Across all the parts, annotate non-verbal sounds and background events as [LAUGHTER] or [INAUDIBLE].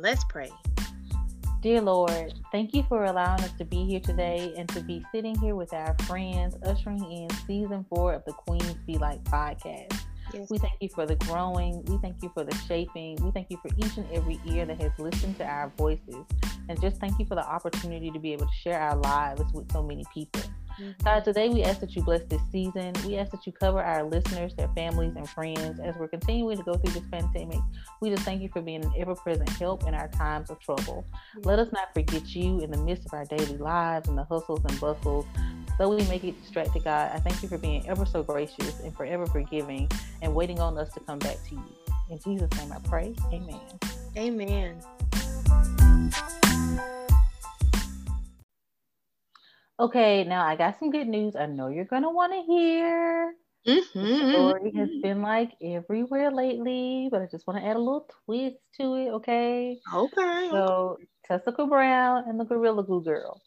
Let's pray. Dear Lord, thank you for allowing us to be here today and to be sitting here with our friends, ushering in season four of the Queens Be Like podcast. Yes. We thank you for the growing. We thank you for the shaping. We thank you for each and every ear that has listened to our voices. And just thank you for the opportunity to be able to share our lives with so many people. God, today we ask that you bless this season. We ask that you cover our listeners, their families, and friends as we're continuing to go through this pandemic. We just thank you for being an ever present help in our times of trouble. Mm-hmm. Let us not forget you in the midst of our daily lives and the hustles and bustles. Though we may get distracted, God, I thank you for being ever so gracious and forever forgiving and waiting on us to come back to you. In Jesus' name I pray. Amen. Amen. Okay, now I got some good news. I know you're gonna want to hear. Mm-hmm. The story has been like everywhere lately, but I just want to add a little twist to it. Okay. Okay. So Tessica Brown and the Gorilla Glue Girl.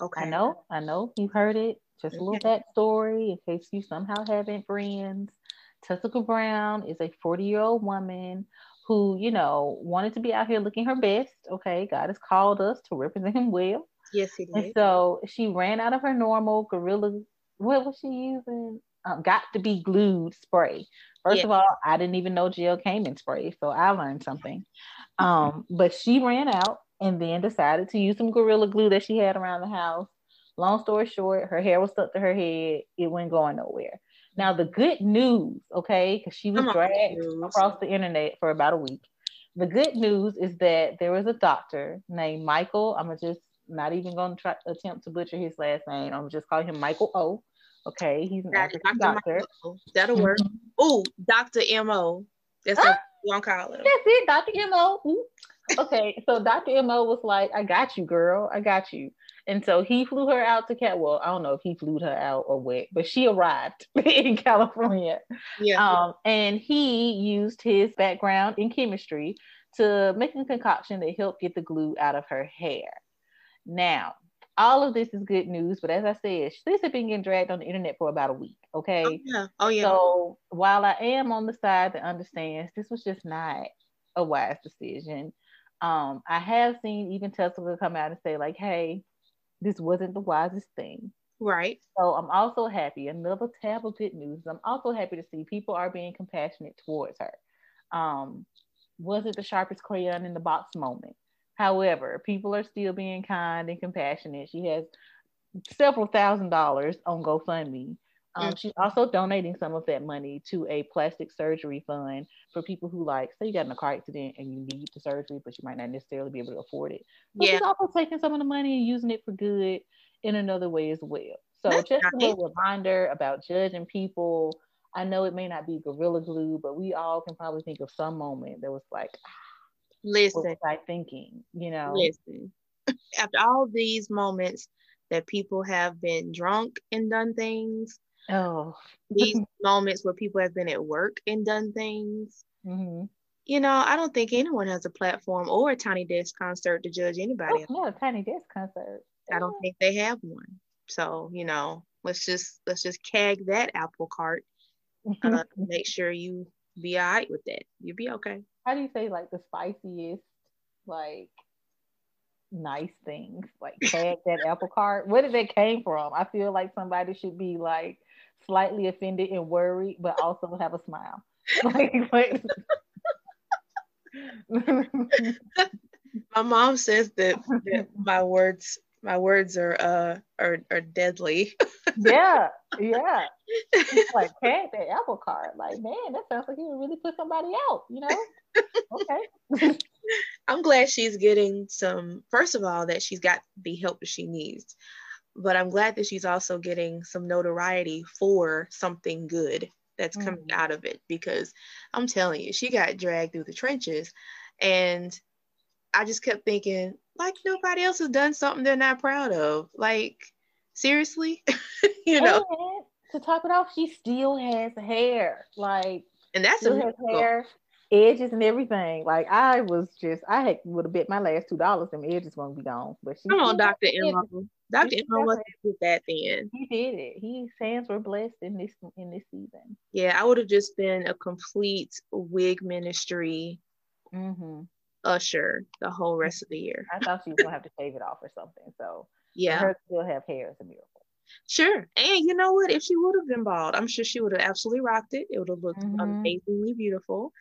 Okay. I know. I know you've heard it. Just a little okay. backstory in case you somehow haven't friends. Tessica Brown is a 40 year old woman who, you know, wanted to be out here looking her best. Okay. God has called us to represent him well. Yes, he did. And so she ran out of her normal gorilla. What was she using? Um, got to be glued spray. First of all, I didn't even know gel came in spray, so I learned something. Um, but she ran out and then decided to use some gorilla glue that she had around the house. Long story short, her hair was stuck to her head. It wasn't going nowhere. Now the good news, okay, because she was dragged across the internet for about a week. The good news is that there was a doctor named Michael. I'm gonna just not even going to try attempt to butcher his last name. I'm just calling him Michael O. Okay, he's an Dr. doctor. That'll mm-hmm. work. Oh, Doctor Mo. That's what you want to call it. That's it, Doctor Mo. Okay, so Dr. Mo was like, "I got you, girl. I got you." And so he flew her out to Cat. Well, I don't know if he flew her out or what, but she arrived [LAUGHS] in California. Yeah. Um, and he used his background in chemistry to make a concoction that helped get the glue out of her hair. Now, all of this is good news, but as I said, this has been getting dragged on the internet for about a week. Okay. Oh yeah. Oh yeah. So while I am on the side that understands this was just not a wise decision, um, I have seen even Tessica come out and say like, "Hey, this wasn't the wisest thing." Right. So I'm also happy. Another tab of good news. I'm also happy to see people are being compassionate towards her. Um, was it the sharpest crayon in the box moment? However, people are still being kind and compassionate. She has several thousand dollars on GoFundMe. Um, mm. She's also donating some of that money to a plastic surgery fund for people who, like, say you got in a car accident and you need the surgery, but you might not necessarily be able to afford it. But yeah. she's also taking some of the money and using it for good in another way as well. So That's just nice. a little reminder about judging people. I know it may not be gorilla glue, but we all can probably think of some moment that was like, ah, Listen, I thinking? You know, listen. [LAUGHS] After all these moments that people have been drunk and done things, oh, these [LAUGHS] moments where people have been at work and done things. Mm-hmm. You know, I don't think anyone has a platform or a tiny desk concert to judge anybody. Oh, a tiny desk concert. I don't think they have one. So you know, let's just let's just cag that apple cart. [LAUGHS] Uh, make sure you be all right with that. You'll be okay how do you say like the spiciest like nice things like [LAUGHS] tag that apple cart where did that came from i feel like somebody should be like slightly offended and worried but also have a smile [LAUGHS] like, my mom says that, that [LAUGHS] my words my words are uh are are deadly. yeah, yeah. It's like tag that apple cart. Like, man, that sounds like he would really put somebody out, you know? Okay. [LAUGHS] I'm glad she's getting some first of all that she's got the help that she needs. But I'm glad that she's also getting some notoriety for something good that's mm coming out of it because I'm telling you, she got dragged through the trenches and I just kept thinking, like nobody else has done something they're not proud of. Like, seriously, [LAUGHS] you know. And to top it off, she still has hair. Like, and that's a hair. Edges and everything. Like I was just, I had would have bet my last two dollars and edges won't be gone. But she come on, Doctor Emma. Doctor Emma wasn't that then. He did it. His hands were blessed in this in this season. Yeah, I would have just been a complete wig ministry mm-hmm. usher the whole rest of the year. I thought she was gonna have to shave it off or something. So yeah, her still have hair is a miracle. Sure. And you know what? If she would have been bald, I'm sure she would have absolutely rocked it. It would have looked mm-hmm. amazingly beautiful.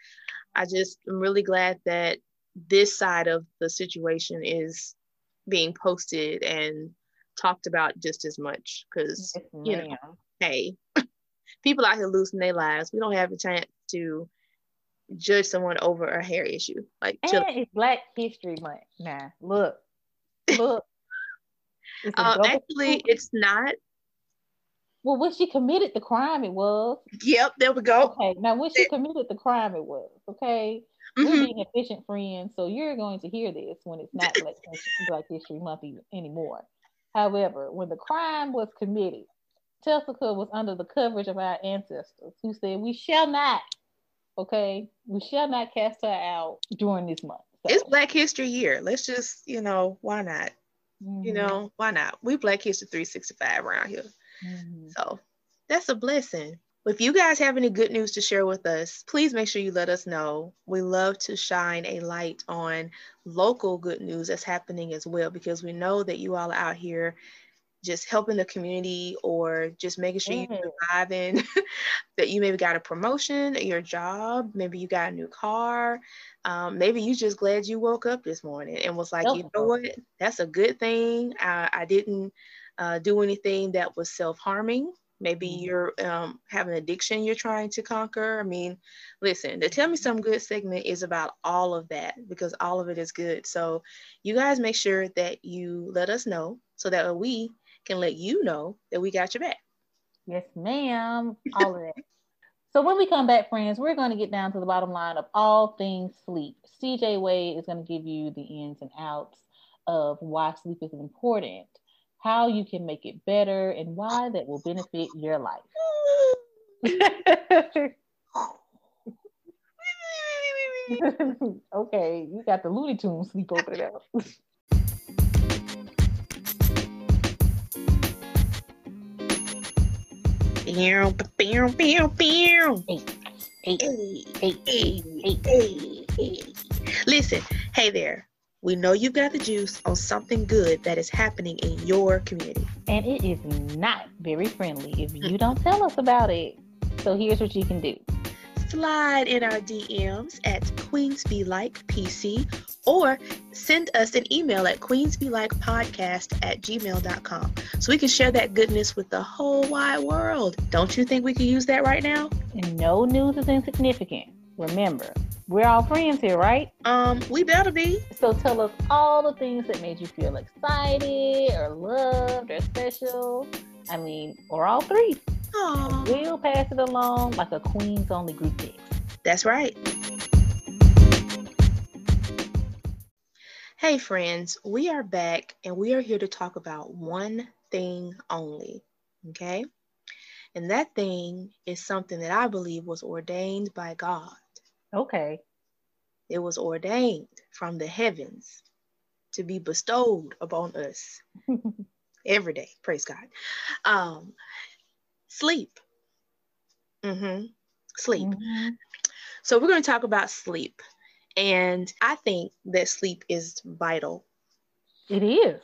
I just am really glad that this side of the situation is being posted and talked about just as much because yes, you know hey [LAUGHS] people out here losing their lives. We don't have a chance to judge someone over a hair issue. Like and it's black history month now. Look look. [LAUGHS] Um, actually [LAUGHS] it's not well when she committed the crime it was yep there we go okay now when she committed the crime it was okay mm-hmm. we're being efficient friends so you're going to hear this when it's not black, black history month anymore However, when the crime was committed, Tessica was under the coverage of our ancestors who said, We shall not, okay, we shall not cast her out during this month. So. It's Black History Year. Let's just, you know, why not? Mm-hmm. You know, why not? We Black History 365 around here. Mm-hmm. So that's a blessing. If you guys have any good news to share with us, please make sure you let us know. We love to shine a light on local good news that's happening as well, because we know that you all are out here just helping the community or just making sure you're surviving, [LAUGHS] that you maybe got a promotion at your job, maybe you got a new car, um, maybe you just glad you woke up this morning and was like, you know what, that's a good thing. I, I didn't uh, do anything that was self-harming Maybe mm-hmm. you're um, have an addiction you're trying to conquer. I mean, listen, the Tell Me Some Good segment is about all of that because all of it is good. So you guys make sure that you let us know so that we can let you know that we got your back. Yes, ma'am. All of that. So when we come back, friends, we're going to get down to the bottom line of all things sleep. CJ Wade is going to give you the ins and outs of why sleep is important how you can make it better, and why that will benefit your life. [LAUGHS] okay, you got the Looney Tunes sleep over there. Pew, pew, pew, pew. Hey, hey, hey, hey, hey, hey. Listen, hey there. We know you've got the juice on something good that is happening in your community. And it is not very friendly if you don't tell us about it. So here's what you can do. Slide in our DMs at Queens Be Like PC or send us an email at queensbelike.podcast at gmail.com so we can share that goodness with the whole wide world. Don't you think we could use that right now? And no news is insignificant. Remember, we're all friends here, right? Um, we better be. So tell us all the things that made you feel excited or loved or special. I mean, or all three. Aww. We'll pass it along like a Queens only group text. That's right. Hey, friends, we are back and we are here to talk about one thing only. Okay. And that thing is something that I believe was ordained by God. Okay. It was ordained from the heavens to be bestowed upon us [LAUGHS] every day. Praise God. Um, sleep. Mm-hmm. Sleep. Mm-hmm. So we're going to talk about sleep. And I think that sleep is vital. It is.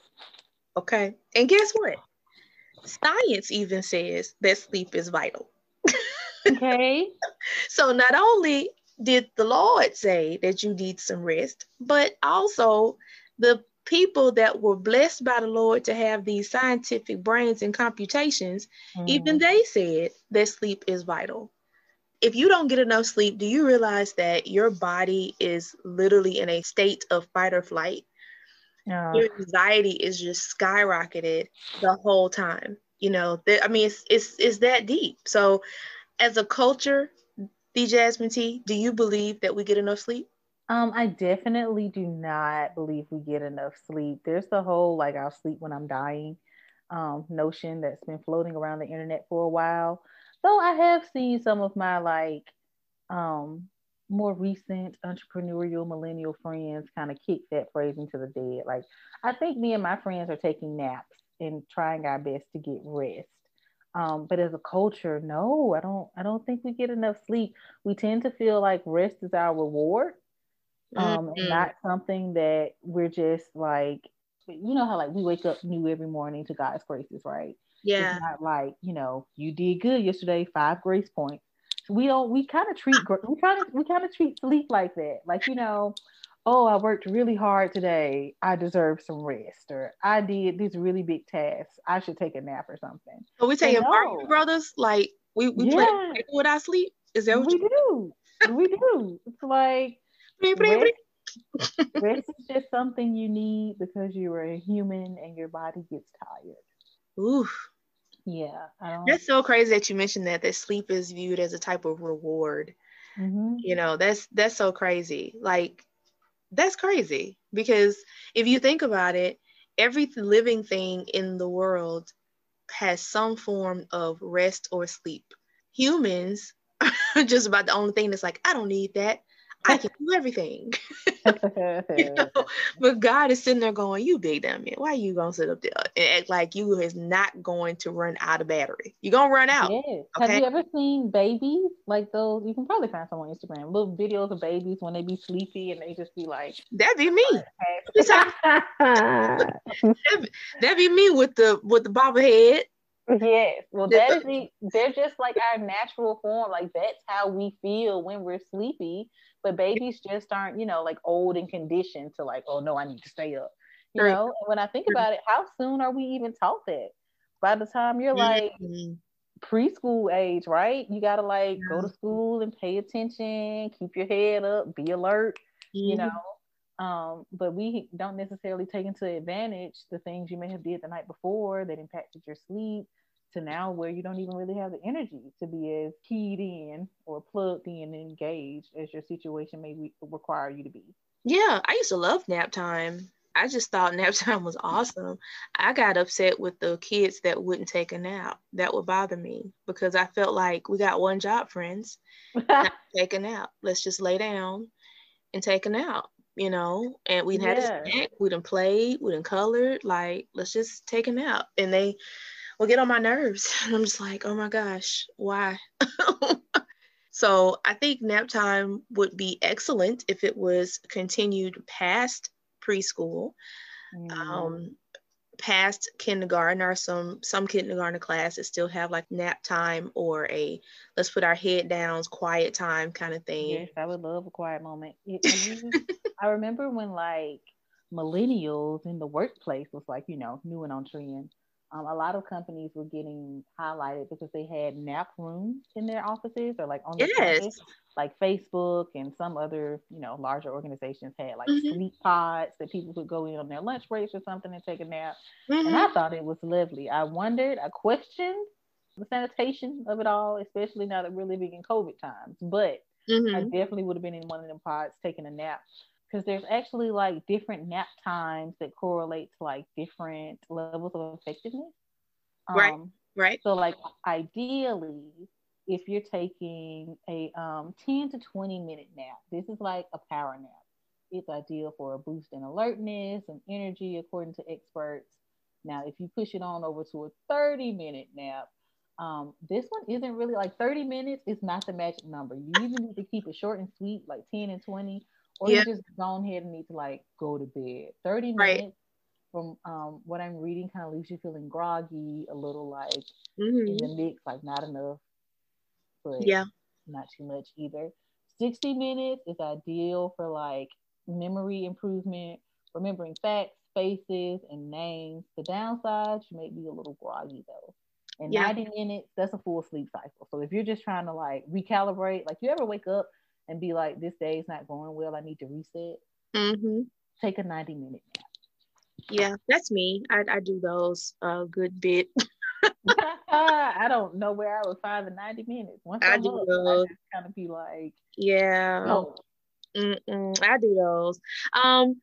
Okay. And guess what? Science even says that sleep is vital. [LAUGHS] okay. so not only did the Lord say that you need some rest, but also the people that were blessed by the Lord to have these scientific brains and computations, mm. even they said that sleep is vital. If you don't get enough sleep, do you realize that your body is literally in a state of fight or flight? Yeah. Your anxiety is just skyrocketed the whole time. You know, I mean, it's, it's, it's that deep. So, as a culture, the Jasmine T, do you believe that we get enough sleep? Um, I definitely do not believe we get enough sleep. There's the whole like I'll sleep when I'm dying um, notion that's been floating around the internet for a while. Though I have seen some of my like um, more recent entrepreneurial millennial friends kind of kick that phrase into the dead. Like I think me and my friends are taking naps and trying our best to get rest. Um, but as a culture, no, I don't. I don't think we get enough sleep. We tend to feel like rest is our reward, um, mm-hmm. and not something that we're just like. You know how like we wake up new every morning to God's graces, right? Yeah. It's not like you know you did good yesterday, five grace points. We don't. We kind of treat. We kind of. We kind of treat sleep like that. Like you know, oh, I worked really hard today. I deserve some rest, or I did these really big tasks. I should take a nap or something. So we taking no. brothers? Like we we yeah. play without sleep? Is that what we do? we do. It's like rest, rest is just something you need because you are a human and your body gets tired. Oof. Yeah, that's so crazy that you mentioned that that sleep is viewed as a type of reward. Mm-hmm. You know, that's that's so crazy. Like that's crazy because if you think about it, every living thing in the world has some form of rest or sleep. Humans [LAUGHS] are just about the only thing that's like, I don't need that. I [LAUGHS] can do everything. [LAUGHS] you [LAUGHS] know? But God is sitting there going, You big damn it. Why are you gonna sit up there and act like you is not going to run out of battery? You're gonna run out. Yes. Okay? Have you ever seen babies like those? You can probably find some on Instagram, little videos of babies when they be sleepy and they just be like That'd be me. that'd, that'd be me with the with the bobblehead Yes. Well, that is the, they're just like our natural form. Like that's how we feel when we're sleepy. But babies just aren't, you know, like old and conditioned to like, oh no, I need to stay up. You know, and when I think about it, how soon are we even taught that? By the time you're like mm-hmm. preschool age, right? You gotta like go to school and pay attention, keep your head up, be alert, mm-hmm. you know. Um, but we don't necessarily take into advantage the things you may have did the night before that impacted your sleep to now where you don't even really have the energy to be as keyed in or plugged in and engaged as your situation may re- require you to be. Yeah, I used to love nap time. I just thought [LAUGHS] nap time was awesome. I got upset with the kids that wouldn't take a nap. That would bother me because I felt like we got one job, friends. [LAUGHS] take a nap. Let's just lay down and take a nap you know, and we had yeah. a snack, we done played, we done colored, like, let's just take a nap. And they will get on my nerves. And [LAUGHS] I'm just like, oh my gosh, why? [LAUGHS] so I think nap time would be excellent if it was continued past preschool. Mm. Um, past kindergarten or some some kindergarten classes still have like nap time or a let's put our head down quiet time kind of thing. Yes i would love a quiet moment. [LAUGHS] I remember when like millennials in the workplace was like you know new and on trend um, a lot of companies were getting highlighted because they had nap rooms in their offices or like on the yes. campus like Facebook and some other, you know, larger organizations had like mm-hmm. sleep pods that people could go in on their lunch breaks or something and take a nap. Mm-hmm. And I mm-hmm. thought it was lovely. I wondered, I questioned the sanitation of it all, especially now that we're living in COVID times. But mm-hmm. I definitely would have been in one of them pods taking a nap because there's actually like different nap times that correlate to like different levels of effectiveness. Um, right. Right. So like ideally, if you're taking a um, 10 to 20 minute nap. This is like a power nap. It's ideal for a boost in alertness and energy, according to experts. Now, if you push it on over to a 30 minute nap, um, this one isn't really like 30 minutes is not the magic number. You either need to keep it short and sweet, like 10 and 20, or yep. you just go ahead and need to like go to bed. 30 right. minutes from um, what I'm reading kind of leaves you feeling groggy, a little like mm-hmm. in the mix, like not enough but yeah, not too much either. 60 minutes is ideal for like memory improvement, remembering facts, faces, and names. The downside, you may be a little groggy though. And yeah. 90 minutes, that's a full sleep cycle. So if you're just trying to like recalibrate, like you ever wake up and be like, this day is not going well, I need to reset, mm-hmm. take a 90 minute nap. Yeah, that's me. I, I do those a good bit. [LAUGHS] [LAUGHS] I don't know where I would find the 90 minutes. Once I, I do those. I kind of be like, yeah. Oh. I do those. Um,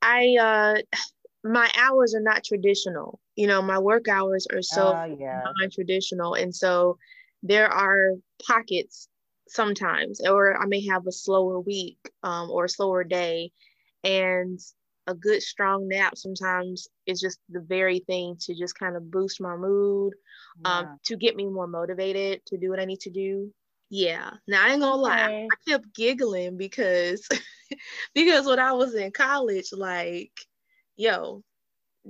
I uh, my hours are not traditional. You know, my work hours are so uh, yeah. non-traditional, and so there are pockets sometimes, or I may have a slower week um, or a slower day. And a good strong nap sometimes is just the very thing to just kind of boost my mood, um, to get me more motivated to do what I need to do. Yeah. Now I ain't gonna okay. lie, I kept giggling because [LAUGHS] because when I was in college, like, yo,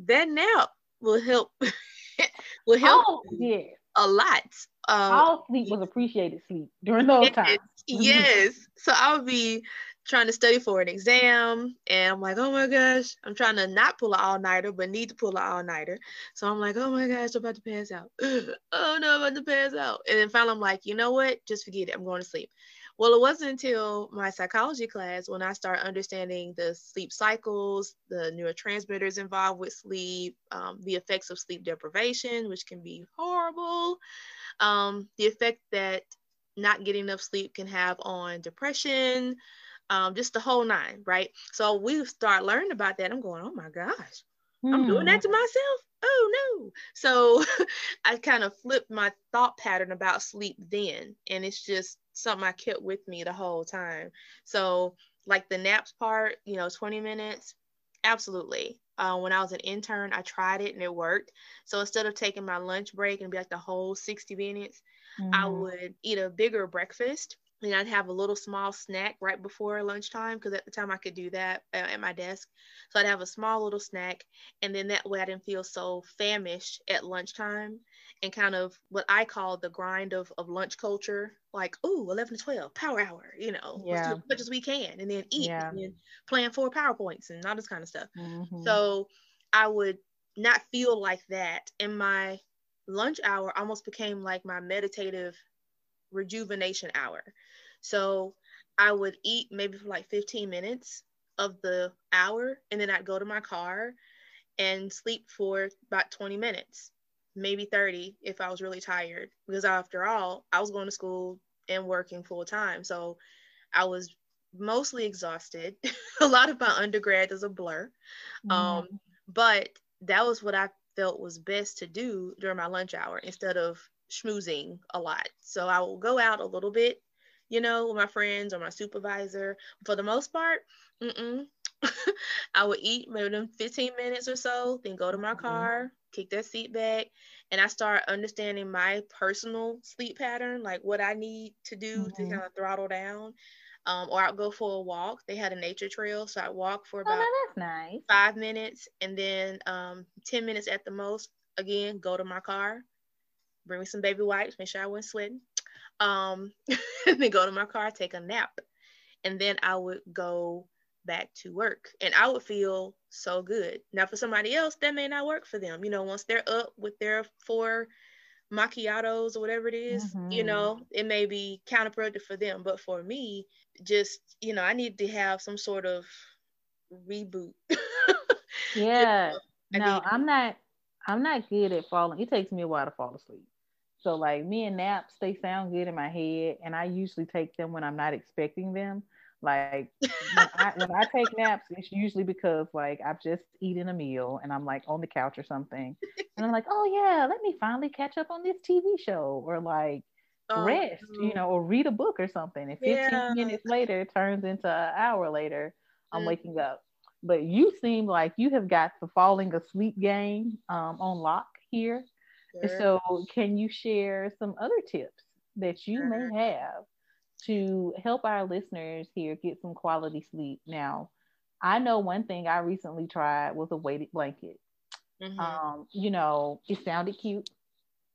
that nap will help [LAUGHS] will help oh, yeah. a lot. Um, All sleep was appreciated sleep during those times. yes. So I would be trying to study for an exam and I'm like, oh my gosh, I'm trying to not pull an all-nighter, but need to pull an all-nighter. So I'm like, oh my gosh, I'm about to pass out. [GASPS] oh no, I'm about to pass out. And then finally I'm like, you know what? Just forget it. I'm going to sleep. Well, it wasn't until my psychology class when I started understanding the sleep cycles, the neurotransmitters involved with sleep, um, the effects of sleep deprivation, which can be horrible, um, the effect that not getting enough sleep can have on depression, um, just the whole nine, right? So we start learning about that. I'm going, oh my gosh, mm. I'm doing that hmm. to myself. Oh no. So [LAUGHS] I kind of flipped my thought pattern about sleep then. And it's just something I kept with me the whole time. So, like the naps part, you know, 20 minutes, absolutely. Uh, when I was an intern, I tried it and it worked. So instead of taking my lunch break and be like the whole 60 minutes, mm. I would eat a bigger breakfast and I'd have a little small snack right before lunchtime because at the time I could do that at my desk. So I'd have a small little snack, and then that way I didn't feel so famished at lunchtime and kind of what I call the grind of, of lunch culture like, ooh, 11 to 12, power hour, you know, yeah. as much as we can, and then eat, yeah. and then plan for PowerPoints and all this kind of stuff. Mm-hmm. So I would not feel like that. And my lunch hour almost became like my meditative rejuvenation hour. So I would eat maybe for like 15 minutes of the hour, and then I'd go to my car and sleep for about 20 minutes, maybe 30 if I was really tired. Because after all, I was going to school and working full time. So I was mostly exhausted. [LAUGHS] a lot of my undergrad is a blur. Mm-hmm. Um, but that was what I felt was best to do during my lunch hour instead of schmoozing a lot. So I will go out a little bit, you know, with my friends or my supervisor. For the most part, [LAUGHS] I would eat maybe them 15 minutes or so, then go to my mm-hmm. car, mm-hmm. kick that seat back, and I start understanding my personal sleep pattern, like what I need to do mm-hmm. to kind of throttle down. Um, or I'll go for a walk. They had a nature trail, so I walk for about oh, nice. five minutes, and then um, ten minutes at the most. Again, go to my car, bring me some baby wipes, make sure I wasn't sweating. Um, [LAUGHS] and then go to my car, take a nap. And then I would go back to work and I would feel so good. Now, for somebody else, that may not work for them. You know, once they're up with their four macchiatos or whatever it is, mm-hmm. you know, it may be counterproductive for them. But for me, just, you know, I need to have some sort of reboot. [LAUGHS] yeah. You know, no, I'm not I'm not good at falling. It takes me a while to fall asleep. So like me and naps, they sound good in my head, and I usually take them when I'm not expecting them. Like when I, when I take naps, it's usually because like I've just eaten a meal and I'm like on the couch or something, and I'm like, oh yeah, let me finally catch up on this TV show or like oh, rest, you know, or read a book or something. And 15 yeah. minutes later it turns into an hour later, I'm mm. waking up. But you seem like you have got the falling asleep game um, on lock here. Sure. So, can you share some other tips that you sure. may have to help our listeners here get some quality sleep? Now, I know one thing I recently tried was a weighted blanket. Mm-hmm. Um, you know, it sounded cute.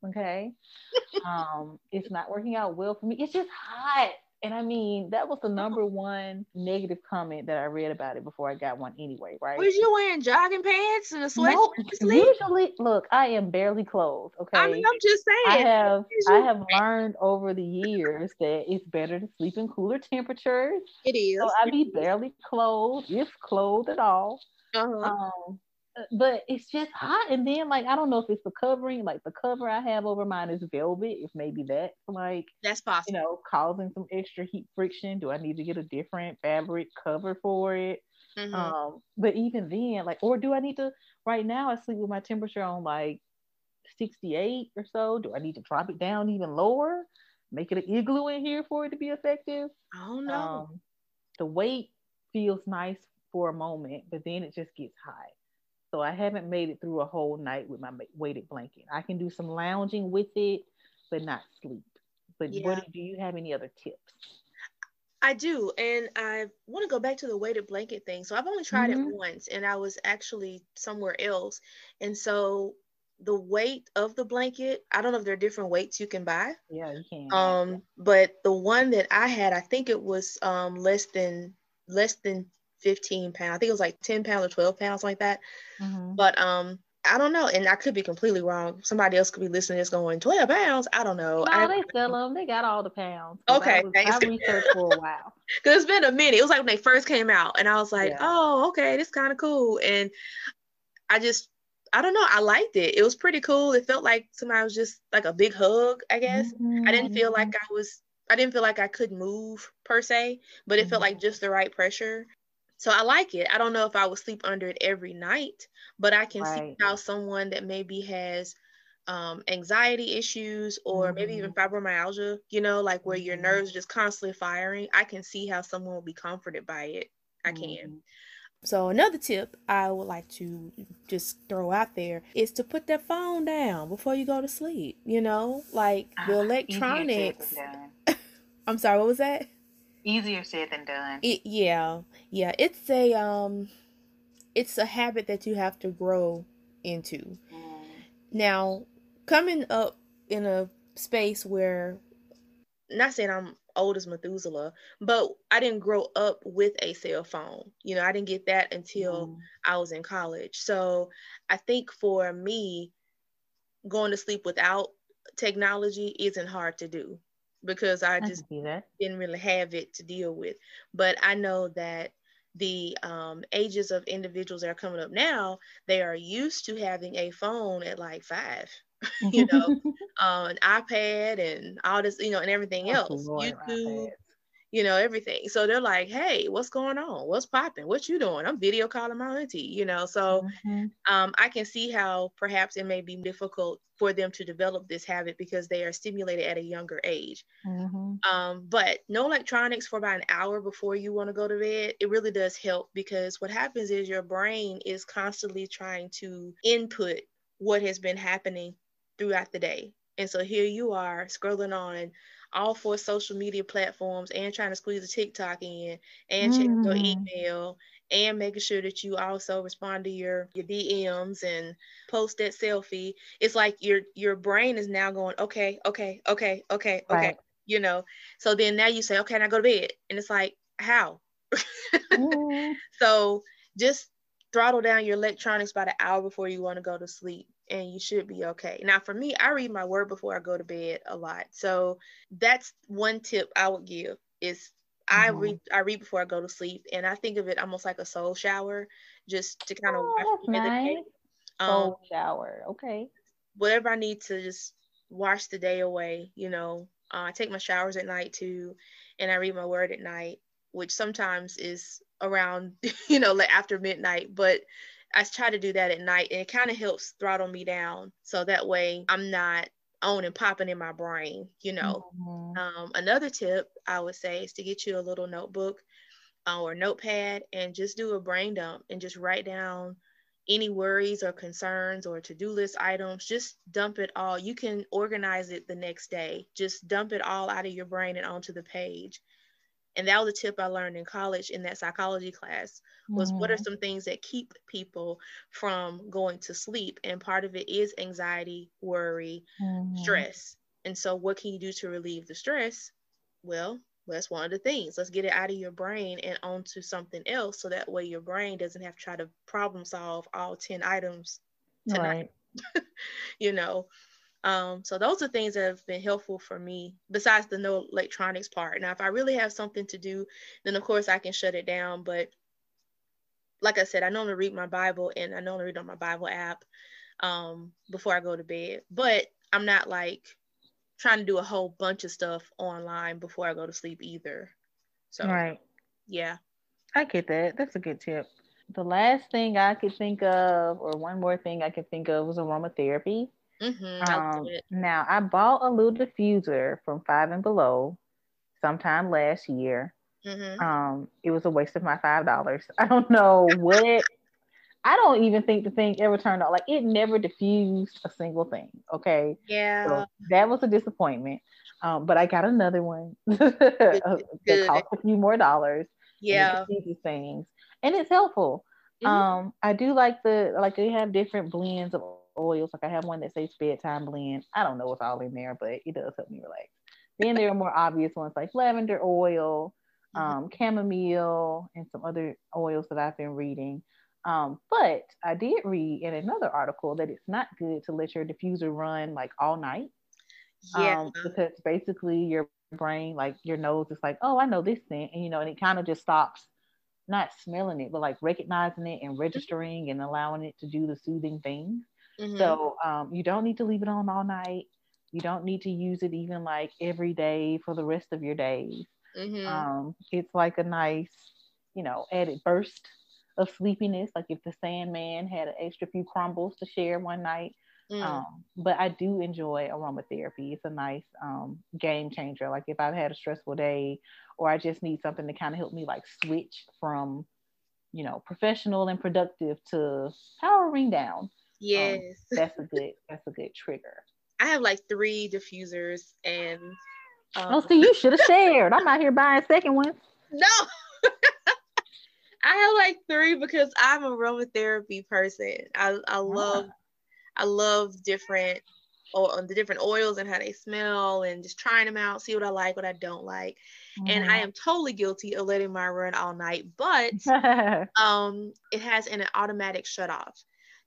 Okay. [LAUGHS] um, it's not working out well for me. It's just hot. And I mean, that was the number one negative comment that I read about it before I got one anyway, right? Was you wearing jogging pants and a sweatshirt? No, usually, look, I am barely clothed. Okay. I mean, I'm just saying. I have I have learned over the years that it's better to sleep in cooler temperatures. It is. So I be barely clothed, if clothed at all. Uh-huh. Um, but it's just hot. And then like I don't know if it's the covering, like the cover I have over mine is velvet. If maybe that's like that's possible. You know, causing some extra heat friction. Do I need to get a different fabric cover for it? Mm-hmm. Um, but even then, like, or do I need to? Right now, I sleep with my temperature on like 68 or so. Do I need to drop it down even lower? make it an igloo in here for it to be effective. Oh no. Um, the weight feels nice for a moment, but then it just gets high. So I haven't made it through a whole night with my weighted blanket. I can do some lounging with it, but not sleep. But yeah. what do you have any other tips? I do, and I want to go back to the weighted blanket thing. So I've only tried mm-hmm. it once, and I was actually somewhere else, and so the weight of the blanket, I don't know if there are different weights you can buy. Yeah, you can. Um, but the one that I had, I think it was um less than less than 15 pounds. I think it was like 10 pounds or 12 pounds like that. Mm-hmm. But um I don't know, and I could be completely wrong. Somebody else could be listening. It's going twelve pounds. I don't know. No, I, they sell them. They got all the pounds. Okay, I, was, I researched for a while [LAUGHS] because it's been a minute. It was like when they first came out, and I was like, yeah. oh, okay, this kind of cool. And I just, I don't know. I liked it. It was pretty cool. It felt like somebody was just like a big hug. I guess mm-hmm. I didn't feel like I was. I didn't feel like I could move per se, but it mm-hmm. felt like just the right pressure. So I like it. I don't know if I would sleep under it every night, but I can right. see how someone that maybe has um, anxiety issues or mm-hmm. maybe even mm-hmm. fibromyalgia, you know, like where your mm-hmm. nerves just constantly firing, I can see how someone will be comforted by it. I can. Mm-hmm. So another tip I would like to just throw out there is to put that phone down before you go to sleep. You know, like the uh, electronics. [LAUGHS] I'm sorry, what was that? Easier said than done. It, yeah, yeah. It's a um, it's a habit that you have to grow into. Mm. Now, coming up in a space where, not saying I'm old as Methuselah, but I didn't grow up with a cell phone. You know, I didn't get that until mm. I was in college. So I think for me, going to sleep without technology isn't hard to do because I just I didn't really have it to deal with. But I know that the um, ages of individuals that are coming up now, they are used to having a phone at like five, [LAUGHS] you know, [LAUGHS] uh, an iPad and all this, you know, and everything else, YouTube, you know, everything. So they're like, hey, what's going on? What's popping? What you doing? I'm video calling my auntie, you know. So mm-hmm. um, I can see how perhaps it may be difficult for them to develop this habit because they are stimulated at a younger age. Mm-hmm. Um, but no electronics for about an hour before you want to go to bed, it really does help because what happens is your brain is constantly trying to input what has been happening throughout the day. And so here you are scrolling on all four social media platforms and trying to squeeze a TikTok in and mm. checking your email and making sure that you also respond to your your DMs and post that selfie. It's like your your brain is now going, okay, okay, okay, okay, okay. Right. You know. So then now you say, okay, now go to bed. And it's like, how? mm. [LAUGHS] So just throttle down your electronics by the hour before you want to go to sleep and you should be okay. Now, for me, I read my word before I go to bed a lot. So that's one tip I would give is I mm-hmm. read I read before I go to sleep, and I think of it almost like a soul shower, just to kind of oh, wash nice. Um, soul shower, okay. Whatever I need to just wash the day away, you know. Uh, I take my showers at night too, and I read my word at night, which sometimes is around, [LAUGHS] you know, like after midnight. But I try to do that at night and it kind of helps throttle me down. So that way I'm not on and popping in my brain, you know. Mm-hmm. Um, another tip I would say is to get you a little notebook uh, or notepad and just do a brain dump and just write down any worries or concerns or to-do list items just dump it all you can organize it the next day just dump it all out of your brain and onto the page and that was a tip i learned in college in that psychology class was mm-hmm. what are mm-hmm. some things that keep people from going to sleep and part of it is anxiety worry mm-hmm. stress and so what can you do to relieve the stress well that's one of the things let's get it out of your brain and onto something else so that way your brain doesn't have to try to problem solve all 10 items tonight right. [LAUGHS] you know um, so those are things that have been helpful for me besides the no electronics part. Now, if I really have something to do, then of course I can shut it down. But like I said, I normally read my Bible and I normally read on my Bible app um, before I go to bed. But I'm not like trying to do a whole bunch of stuff online before I go to sleep either. So right, yeah, I get that. That's a good tip. The last thing I could think of, or one more thing I could think of, was aromatherapy. Mm-hmm, um, now I bought a little diffuser from Five and Below sometime last year. Mm-hmm. Um, it was a waste of my five dollars. [LAUGHS] I don't know what. I don't even think the thing ever turned out. Like it never diffused a single thing. Okay. Yeah. So that was a disappointment. Um, but I got another one [LAUGHS] that cost a few more dollars. Yeah. These things, and it's helpful. Mm-hmm. Um, I do like the like they have different blends of oils. Like I have one that says bedtime blend. I don't know what's all in there, but it does help me relax. Then there are more obvious ones like lavender oil, mm-hmm. um, chamomile, and some other oils that I've been reading. Um, but I did read in another article that it's not good to let your diffuser run like all night. Yeah. Um, because basically your brain, like your nose is like, oh, I know this thing. And you know, and it kind of just stops not smelling it, but like recognizing it and registering and allowing it to do the soothing things. Mm-hmm. So um, you don't need to leave it on all night. You don't need to use it even like every day for the rest of your days. Mm-hmm. Um, it's like a nice, you know, added burst of sleepiness. Like if the Sandman had an extra few crumbles to share one night. Mm. Um, but I do enjoy aromatherapy. It's a nice um, game changer. Like if I've had a stressful day or I just need something to kind of help me like switch from, you know, professional and productive to powering down. Um, yes. Um, [LAUGHS] that's a good that's a good trigger. I have like three diffusers and um... Oh, see, you should have [LAUGHS] shared. I'm out here buying second ones. No. [LAUGHS] I have like three because I'm a aromatherapy person. I, I love ah. I love different or the different oils and how they smell and just trying them out, see what I like, what I don't like. Mm-hmm. And I mm-hmm. am totally guilty of letting mine run all night, but um it has an automatic shut off.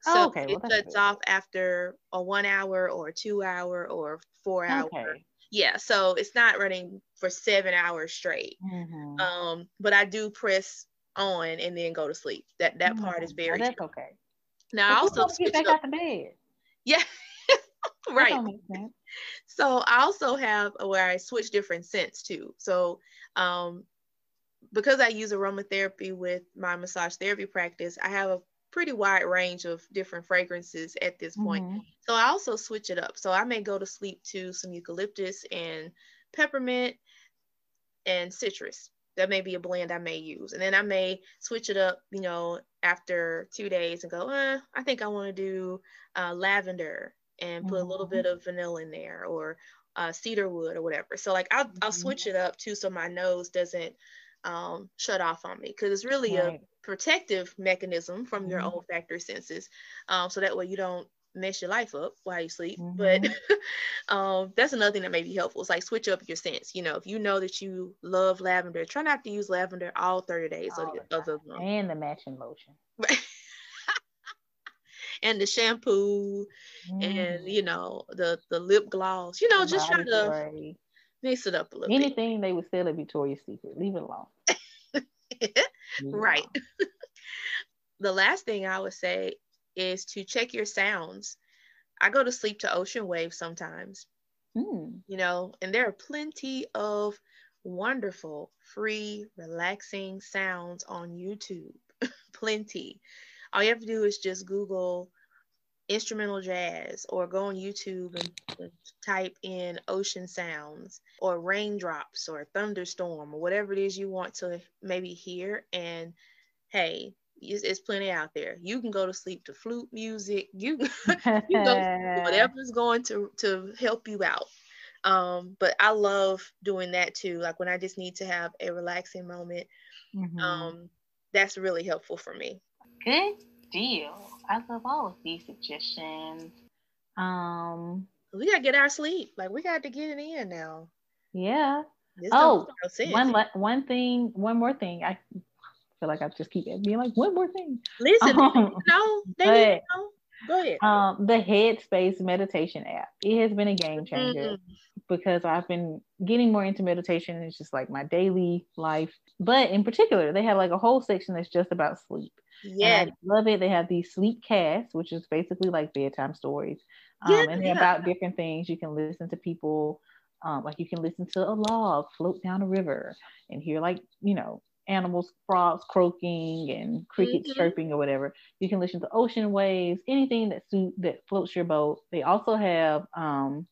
So oh, okay. well, it shuts off after a one hour or two hour or four hour. Okay. Yeah, so it's not running for seven hours straight. Mm-hmm. Um, but I do press on and then go to sleep. That that mm-hmm. part is very that's okay. Now I also get back out the bed. Yeah. [LAUGHS] right. So I also have where I switch different scents too. So um because I use aromatherapy with my massage therapy practice, I have a pretty wide range of different fragrances at this point. Mm-hmm. So I also switch it up. So I may go to sleep to some eucalyptus and peppermint and citrus. That may be a blend I may use. And then I may switch it up, you know, after two days and go, eh, I think I want to do uh, lavender and put mm-hmm. a little mm-hmm. bit of vanilla in there or uh, cedar wood or whatever. So like I'll, mm-hmm. I'll switch it up too so my nose doesn't um, shut off on me because it's really right. a protective mechanism from your mm-hmm. olfactory senses. Um, so that way you don't mess your life up while you sleep. Mm-hmm. But [LAUGHS] um, that's another thing that may be helpful. It's like switch up your scents. You know, if you know that you love lavender, try not to use lavender all 30 days all of the other And the matching lotion. [LAUGHS] and the shampoo mm. and you know the the lip gloss. You know, just trying to. Mix it up a little Anything bit. they would sell at Victoria's Secret, leave it alone. [LAUGHS] right. [LAUGHS] the last thing I would say is to check your sounds. I go to sleep to ocean waves sometimes, mm. you know, and there are plenty of wonderful, free, relaxing sounds on YouTube. [LAUGHS] plenty. All you have to do is just Google instrumental jazz or go on YouTube and type in ocean sounds or raindrops or thunderstorm or whatever it is you want to maybe hear. And hey, it's, it's plenty out there. You can go to sleep to flute music. You, [LAUGHS] you go [LAUGHS] whatever's going to to help you out. Um, but I love doing that too. Like when I just need to have a relaxing moment. Mm-hmm. Um, that's really helpful for me. Good deal. I love all of these suggestions. Um, we gotta get our sleep. Like we got to get it in now. Yeah. This oh, one one thing, one more thing. I feel like I just keep it being like one more thing. Listen, um, no, they [LAUGHS] but, know. Go ahead. Um, the Headspace meditation app. It has been a game changer mm-hmm. Because I've been getting more into meditation. It's just like my daily life. But in particular, they have like a whole section that's just about sleep. Yeah, I love it. They have these sleep casts, which is basically like bedtime stories, um, yeah, and they're yeah. about different things. You can listen to people, um, like you can listen to a log float down a river and hear like you know animals, frogs croaking and crickets mm-hmm. chirping or whatever. You can listen to ocean waves, anything that suit that floats your boat. They also have um,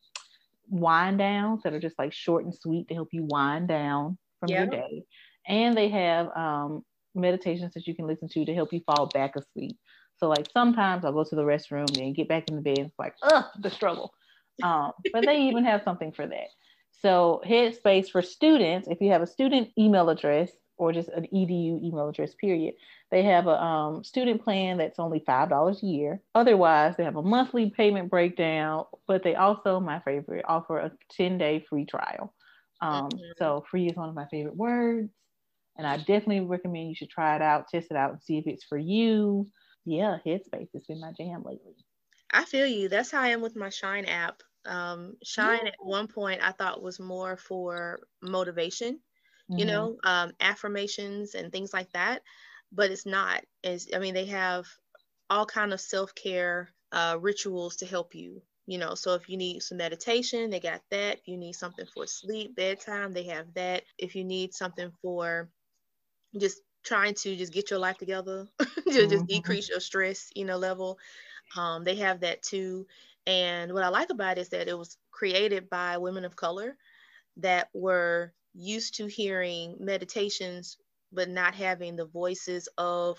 wind downs that are just like short and sweet to help you wind down from your day. And they have um, meditations that you can listen to to help you fall back asleep. So like sometimes I'll go to the restroom and get back in the bed. It's like, ugh, the struggle. Um, but they even have something for that. So Headspace for students, if you have a student email address or just an edu email address, period, they have a um, student plan that's only $5 a year. Otherwise, they have a monthly payment breakdown, but they also, my favorite, offer a 10 day free trial. Um, mm-hmm. So free is one of my favorite words. And I definitely recommend you should try it out, test it out, and see if it's for you. Yeah, Headspace has been my jam lately. I feel you. That's how I am with my Shine app. Um, Shine yeah. at one point I thought was more for motivation, mm-hmm. you know, um, affirmations and things like that, but it's not. Is I mean, they have all kind of self care uh, rituals to help you. You know, so if you need some meditation, they got that. If you need something for sleep, bedtime, they have that. If you need something for just trying to just get your life together, [LAUGHS] to mm-hmm. just decrease your stress, you know, level, um, they have that too. And what I like about it is that it was created by women of color that were used to hearing meditations, but not having the voices of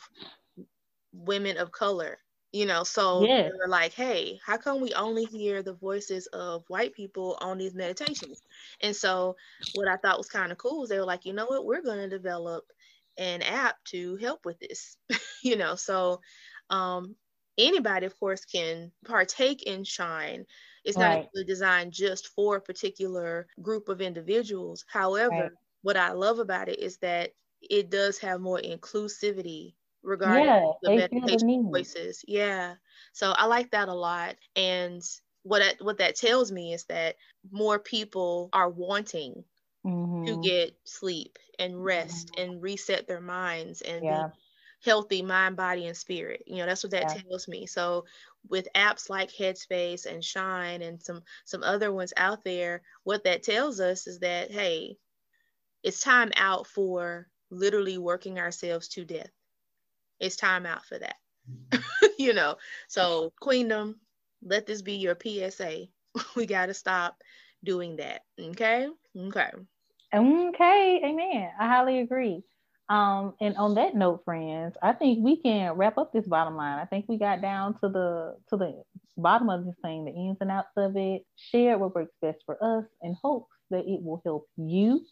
women of color. You know, so yeah. they were like, hey, how come we only hear the voices of white people on these meditations? And so, what I thought was kind of cool was they were like, you know what, we're going to develop an app to help with this, [LAUGHS] you know. So, um, anybody, of course, can partake in Shine. It's right. not designed just for a particular group of individuals. However, right. what I love about it is that it does have more inclusivity regarding yeah, the meditation voices. Yeah. So I like that a lot. And what it, what that tells me is that more people are wanting mm-hmm. to get sleep and rest mm-hmm. and reset their minds and yeah. be healthy mind, body, and spirit. You know, that's what that yeah. tells me. So with apps like Headspace and Shine and some some other ones out there, what that tells us is that hey, it's time out for literally working ourselves to death. It's time out for that. [LAUGHS] You know, so Queendom, let this be your PSA. [LAUGHS] we got to stop doing that. Okay. Okay. Okay. Amen. I highly agree. Um, and on that note, friends, I think we can wrap up this bottom line. I think we got down to the to the bottom of this thing, the ins and outs of it, share what works best for us, and hopes that it will help you.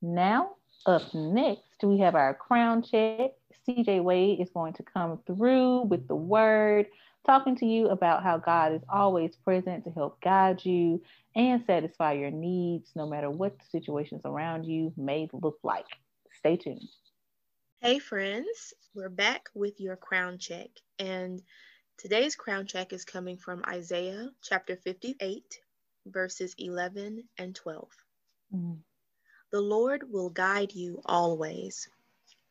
Now, up next, we have our crown check. CJ Wade is going to come through with the word, talking to you about how God is always present to help guide you and satisfy your needs, no matter what the situations around you may look like. Stay tuned. Hey, friends, we're back with your crown check. And today's crown check is coming from Isaiah chapter 58, verses 11 and 12. Mm. The Lord will guide you always.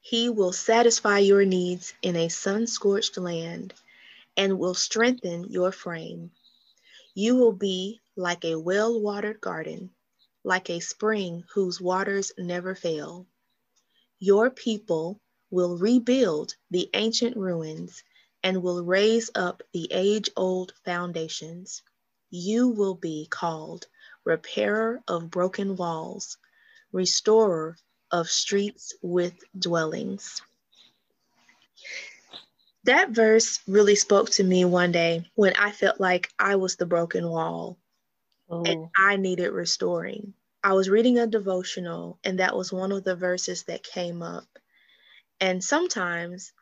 He will satisfy your needs in a sun scorched land and will strengthen your frame. You will be like a well watered garden, like a spring whose waters never fail. Your people will rebuild the ancient ruins and will raise up the age old foundations. You will be called repairer of broken walls, restorer of streets with dwellings. That verse really spoke to me one day when I felt like I was the broken wall oh. and I needed restoring. I was reading a devotional, and that was one of the verses that came up. And sometimes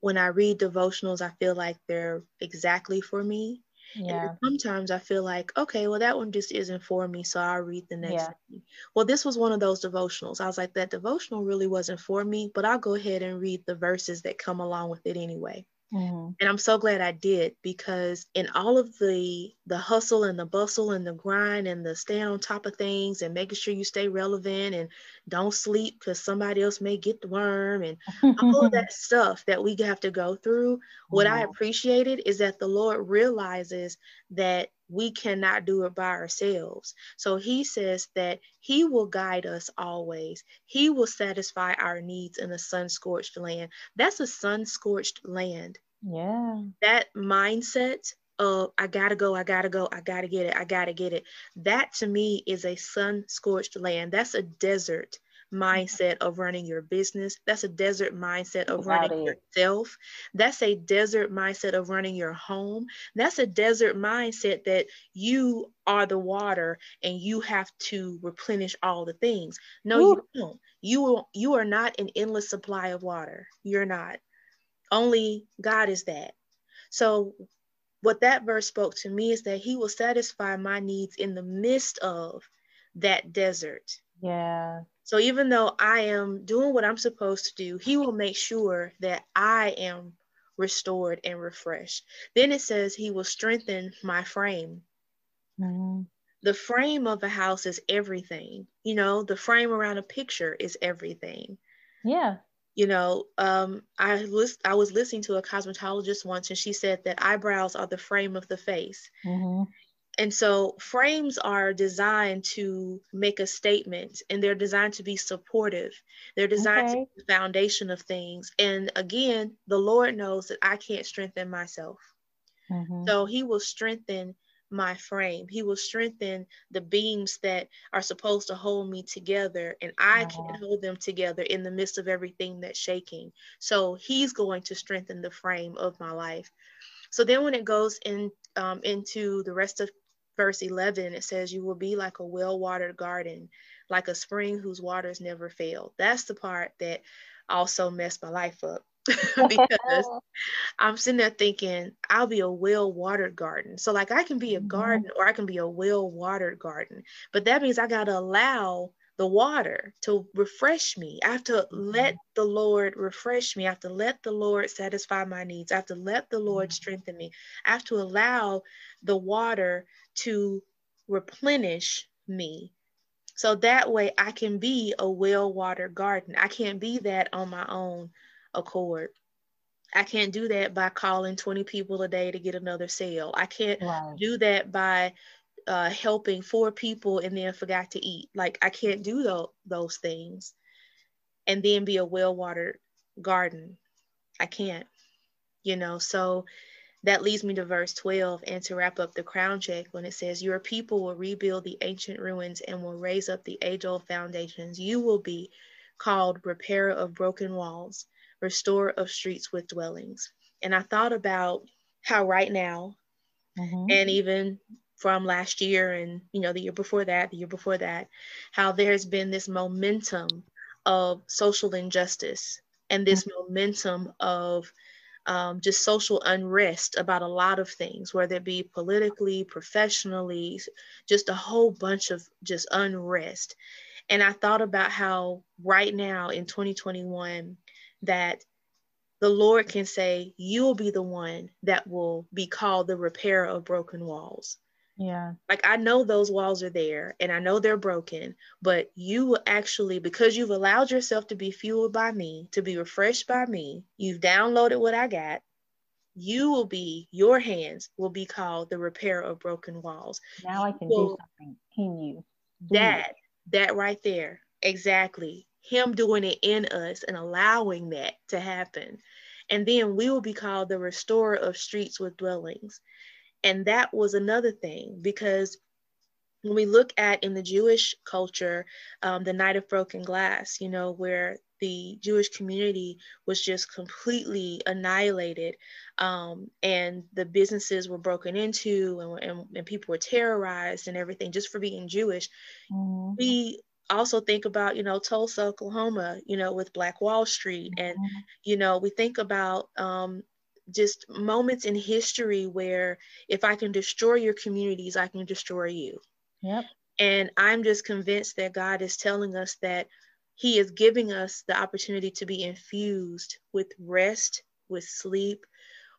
when I read devotionals, I feel like they're exactly for me. Yeah. And sometimes I feel like, okay, well, that one just isn't for me. So I'll read the next yeah. Thing. Well, this was one of those devotionals. I was like, that devotional really wasn't for me, but I'll go ahead and read the verses that come along with it anyway. Mm-hmm. And I'm so glad I did because in all of the the hustle and the bustle and the grind and the staying on top of things and making sure you stay relevant and don't sleep because somebody else may get the worm and all of that [LAUGHS] stuff that we have to go through, what I appreciated is that the Lord realizes that we cannot do it by ourselves. So he says that he will guide us always. He will satisfy our needs in a sun scorched land. That's a sun scorched land. Yeah. That mindset of I gotta go, I gotta go, I gotta get it, I gotta get it. That to me is a sun scorched land. That's a desert mindset of running your business. That's a desert mindset of running it. yourself. That's a desert mindset of running your home. That's a desert mindset that you are the water and you have to replenish all the things. No, Ooh. you don't. You you are not an endless supply of water. You're not. Only God is that. So what that verse spoke to me is that he will satisfy my needs in the midst of that desert. Yeah. So even though I am doing what I'm supposed to do, he will make sure that I am restored and refreshed. Then it says he will strengthen my frame. Mm-hmm. The frame of a house is everything. You know, the frame around a picture is everything. Yeah. You know, um, I was I was listening to a cosmetologist once, and she said that eyebrows are the frame of the face. Mm-hmm. And so frames are designed to make a statement and they're designed to be supportive. They're designed okay. to be the foundation of things. And again, the Lord knows that I can't strengthen myself. Mm-hmm. So he will strengthen my frame. He will strengthen the beams that are supposed to hold me together, and I uh-huh. can hold them together in the midst of everything that's shaking. So he's going to strengthen the frame of my life. So then, when it goes in um, into the rest of verse 11, it says, You will be like a well watered garden, like a spring whose waters never fail. That's the part that also messed my life up [LAUGHS] because [LAUGHS] I'm sitting there thinking, I'll be a well watered garden. So, like, I can be a mm-hmm. garden or I can be a well watered garden, but that means I got to allow the water to refresh me. I have to let mm-hmm. the Lord refresh me. I have to let the Lord satisfy my needs. I have to let the Lord mm-hmm. strengthen me. I have to allow the water to replenish me. So that way I can be a well watered garden. I can't be that on my own accord. I can't do that by calling 20 people a day to get another sale. I can't right. do that by uh, helping four people and then forgot to eat. Like I can't do those those things and then be a well watered garden. I can't, you know. So that leads me to verse 12 and to wrap up the crown check when it says, Your people will rebuild the ancient ruins and will raise up the age old foundations. You will be called repairer of broken walls, restorer of streets with dwellings. And I thought about how right now, mm-hmm. and even from last year and you know the year before that the year before that how there's been this momentum of social injustice and this mm-hmm. momentum of um, just social unrest about a lot of things whether it be politically professionally just a whole bunch of just unrest and i thought about how right now in 2021 that the Lord can say, You'll be the one that will be called the repairer of broken walls. Yeah. Like I know those walls are there and I know they're broken, but you will actually, because you've allowed yourself to be fueled by me, to be refreshed by me, you've downloaded what I got. You will be, your hands will be called the repair of broken walls. Now I can do something in you. Do that, it. that right there. Exactly. Him doing it in us and allowing that to happen. And then we will be called the restorer of streets with dwellings. And that was another thing because when we look at in the Jewish culture, um, the night of broken glass, you know, where the Jewish community was just completely annihilated um, and the businesses were broken into and, and, and, people were terrorized and everything just for being Jewish. Mm-hmm. We also think about, you know, Tulsa, Oklahoma, you know, with Black Wall Street. Mm-hmm. And, you know, we think about um, just moments in history where if I can destroy your communities, I can destroy you. Yep. And I'm just convinced that God is telling us that He is giving us the opportunity to be infused with rest, with sleep,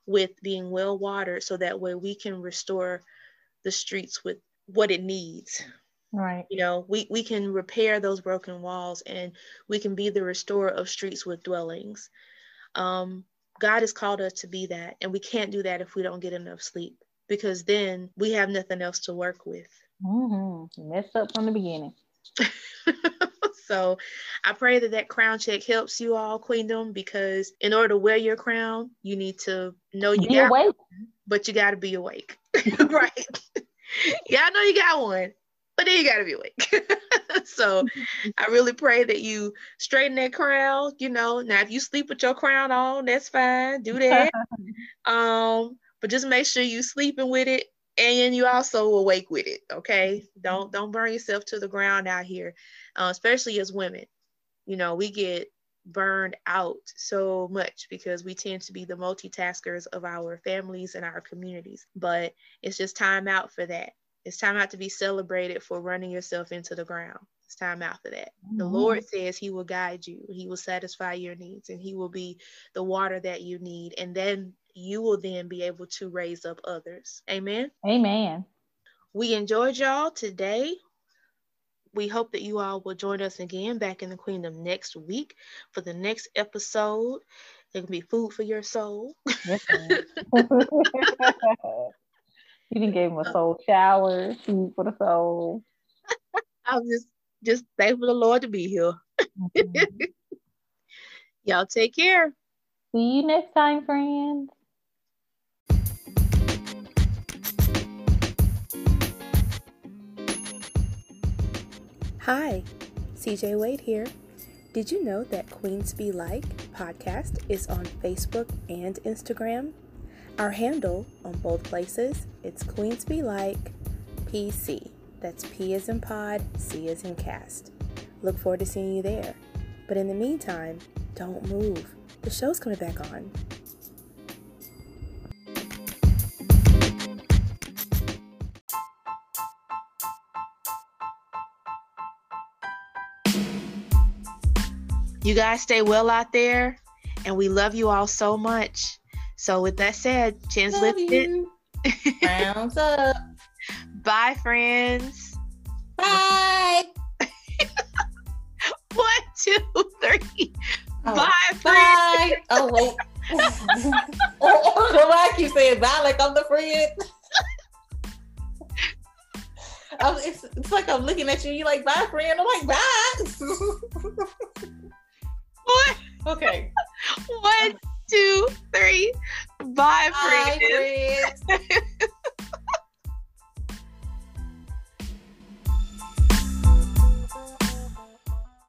with being well watered, so that way we can restore the streets with what it needs. Right. You know, we, we can repair those broken walls and we can be the restorer of streets with dwellings. Um, God has called us to be that, and we can't do that if we don't get enough sleep. because then we have nothing else to work with. Mm-hmm. Messed up from the beginning. [LAUGHS] so I pray that that crown check helps you all, Queendom, because in order to wear your crown, you need to know you be got awake. one, but you got to be awake. [LAUGHS] right. [LAUGHS] yeah, I know you got one, but then you got to be awake. [LAUGHS] so I really pray that you straighten that crown. You know, now if you sleep with your crown on, that's fine. Do that. [LAUGHS] um, but just make sure you sleeping with it and you also awake with it. Okay, don't don't burn yourself to the ground out here, uh, especially as women. You know, we get burned out so much because we tend to be the multitaskers of our families and our communities. But it's just time out for that. It's time out to be celebrated for running yourself into the ground. It's time out for that. Mm-hmm. The Lord says He will guide you, He will satisfy your needs, and He will be the water that you need. And then you will then be able to raise up others. Amen. Amen. We enjoyed y'all today. We hope that you all will join us again back in the Queendom next week for the next episode. It can be food for your soul. Yes, [LAUGHS] [LAUGHS] You didn't give him a soul shower, food for the soul. [LAUGHS] I'm just just thankful the Lord to be here. Mm-hmm. [LAUGHS] Y'all take care. See you next time, friends. Hi, CJ Wade here. Did you know that Queens Be Like podcast is on Facebook and Instagram? Our handle on both places, it's Queens Be Like PC. That's P as in pod, C as in cast. Look forward to seeing you there. But in the meantime, don't move. The show's coming back on. You guys stay well out there, and we love you all so much. So with that said, chins Love lifted. Rounds up. Bye, friends. Bye. [LAUGHS] One, two, three. Oh, bye, bye. Oh wait. [LAUGHS] oh, I keep saying bye like I'm the friend. [LAUGHS] I'm, it's, it's like I'm looking at you. You like bye, friend. I'm like bye. what? Okay. One, two, three. Bye, Bye friends. friends. [LAUGHS]